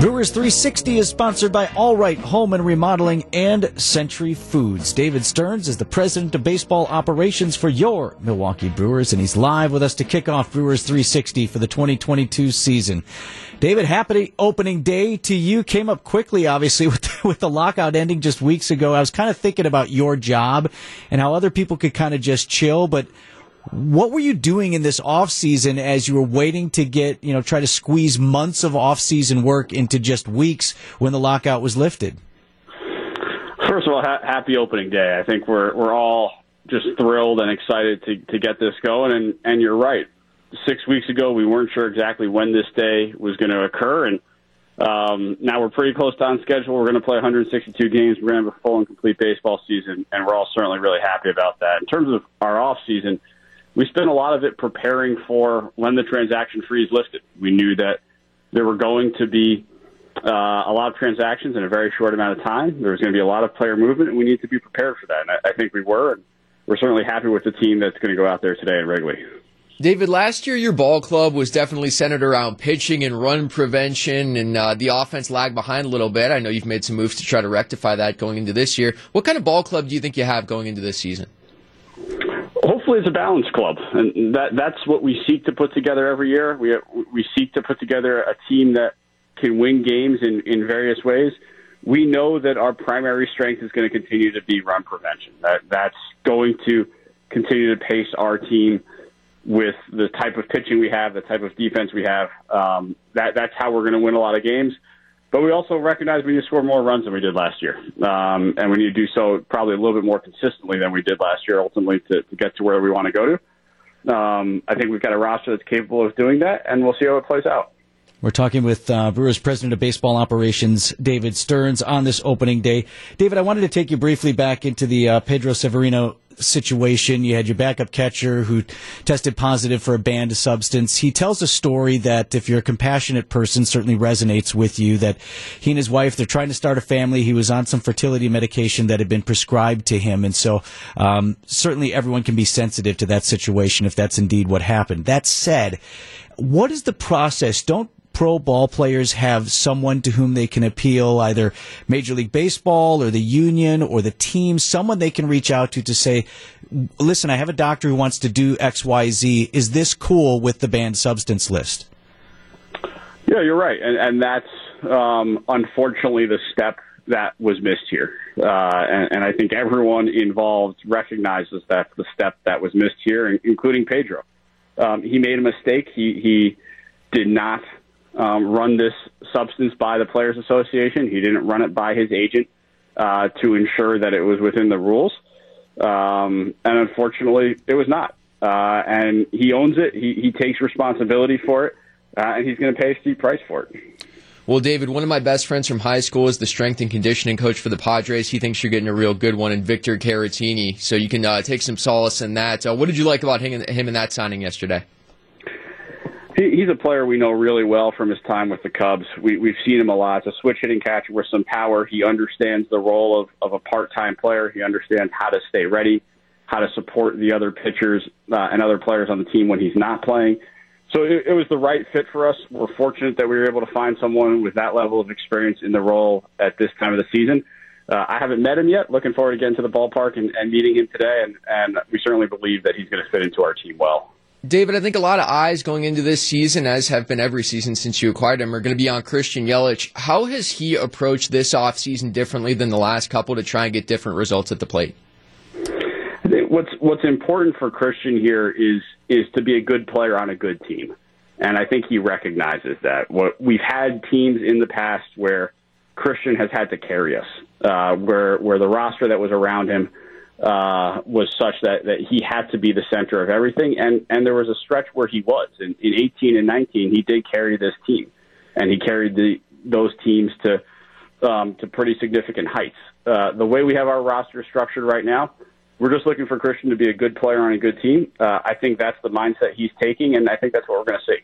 Brewers 360 is sponsored by All Right Home and Remodeling and Century Foods. David Stearns is the president of baseball operations for your Milwaukee Brewers, and he's live with us to kick off Brewers 360 for the 2022 season. David, happy opening day to you. Came up quickly, obviously, with the, with the lockout ending just weeks ago. I was kind of thinking about your job and how other people could kind of just chill, but what were you doing in this off season as you were waiting to get, you know, try to squeeze months of off season work into just weeks when the lockout was lifted? First of all, ha- happy opening day. I think we're we're all just thrilled and excited to to get this going. And and you're right. Six weeks ago, we weren't sure exactly when this day was going to occur, and um, now we're pretty close to on schedule. We're going to play 162 games. We're going to have a full and complete baseball season, and we're all certainly really happy about that. In terms of our off season we spent a lot of it preparing for when the transaction freeze lifted. We knew that there were going to be uh, a lot of transactions in a very short amount of time. There was going to be a lot of player movement, and we need to be prepared for that. And I, I think we were. And we're certainly happy with the team that's going to go out there today in Wrigley. David, last year your ball club was definitely centered around pitching and run prevention, and uh, the offense lagged behind a little bit. I know you've made some moves to try to rectify that going into this year. What kind of ball club do you think you have going into this season? Hopefully it's a balanced club, and that that's what we seek to put together every year. We we seek to put together a team that can win games in in various ways. We know that our primary strength is going to continue to be run prevention. That that's going to continue to pace our team with the type of pitching we have, the type of defense we have. Um, that that's how we're going to win a lot of games. But we also recognize we need to score more runs than we did last year. Um, and we need to do so probably a little bit more consistently than we did last year, ultimately, to, to get to where we want to go to. Um, I think we've got a roster that's capable of doing that, and we'll see how it plays out. We're talking with uh, Brewers President of Baseball Operations, David Stearns, on this opening day. David, I wanted to take you briefly back into the uh, Pedro Severino situation. You had your backup catcher who tested positive for a banned substance. He tells a story that if you're a compassionate person, certainly resonates with you. That he and his wife they're trying to start a family. He was on some fertility medication that had been prescribed to him, and so um, certainly everyone can be sensitive to that situation if that's indeed what happened. That said, what is the process? Don't pro ball players have someone to whom they can appeal, either Major League Baseball or the union or the team, someone they can reach out to to say, listen, I have a doctor who wants to do X, Y, Z. Is this cool with the banned substance list? Yeah, you're right. And, and that's um, unfortunately the step that was missed here. Uh, and, and I think everyone involved recognizes that's the step that was missed here, including Pedro. Um, he made a mistake. He, he did not um, run this substance by the Players Association. He didn't run it by his agent uh, to ensure that it was within the rules. Um, and unfortunately, it was not. Uh, and he owns it. He, he takes responsibility for it, uh, and he's going to pay a steep price for it. Well, David, one of my best friends from high school is the strength and conditioning coach for the Padres. He thinks you're getting a real good one in Victor Caratini, so you can uh, take some solace in that. Uh, what did you like about him, him in that signing yesterday? He, he's a player we know really well from his time with the Cubs. We, we've seen him a lot. It's a switch hitting catcher with some power. He understands the role of, of a part time player. He understands how to stay ready, how to support the other pitchers uh, and other players on the team when he's not playing. So it, it was the right fit for us. We're fortunate that we were able to find someone with that level of experience in the role at this time of the season. Uh, I haven't met him yet. Looking forward to getting to the ballpark and, and meeting him today, and, and we certainly believe that he's going to fit into our team well. David, I think a lot of eyes going into this season, as have been every season since you acquired him, are going to be on Christian Yelich. How has he approached this offseason differently than the last couple to try and get different results at the plate? What's what's important for Christian here is is to be a good player on a good team, and I think he recognizes that. What we've had teams in the past where Christian has had to carry us, uh, where where the roster that was around him uh, was such that, that he had to be the center of everything. And, and there was a stretch where he was. In, in 18 and 19, he did carry this team, and he carried the, those teams to, um, to pretty significant heights. Uh, the way we have our roster structured right now, we're just looking for Christian to be a good player on a good team. Uh, I think that's the mindset he's taking, and I think that's what we're going to see.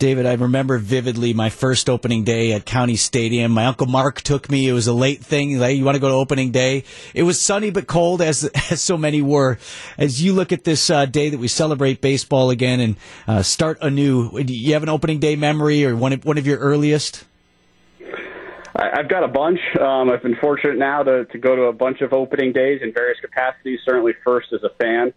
David, I remember vividly my first opening day at County Stadium. My uncle Mark took me. It was a late thing. Like, you want to go to opening day? It was sunny but cold, as as so many were. As you look at this uh, day that we celebrate baseball again and uh, start anew, do you have an opening day memory or one of, one of your earliest? I've got a bunch. Um, I've been fortunate now to, to go to a bunch of opening days in various capacities. Certainly, first as a fan.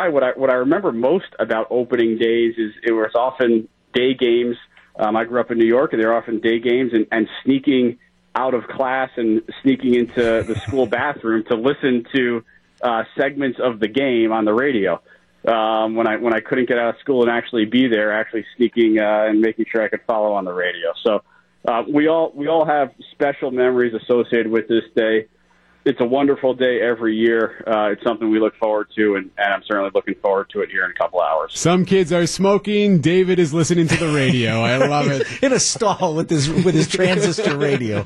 Probably what I what I remember most about opening days is it was often day games. Um, I grew up in New York, and they were often day games, and, and sneaking out of class and sneaking into the school bathroom to listen to uh, segments of the game on the radio. Um, when I when I couldn't get out of school and actually be there, actually sneaking uh, and making sure I could follow on the radio. So uh, we all we all have special memories associated with this day. It's a wonderful day every year. Uh, it's something we look forward to, and, and I'm certainly looking forward to it here in a couple hours. Some kids are smoking. David is listening to the radio. I love it. in a stall with his with his transistor radio.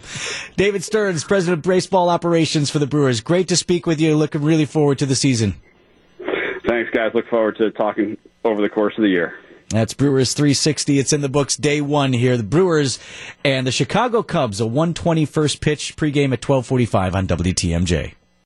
David Stearns, president of baseball operations for the Brewers. Great to speak with you. Looking really forward to the season. Thanks, guys. Look forward to talking over the course of the year. That's Brewers 360. It's in the books day one here. The Brewers and the Chicago Cubs, a 121st pitch pregame at 1245 on WTMJ.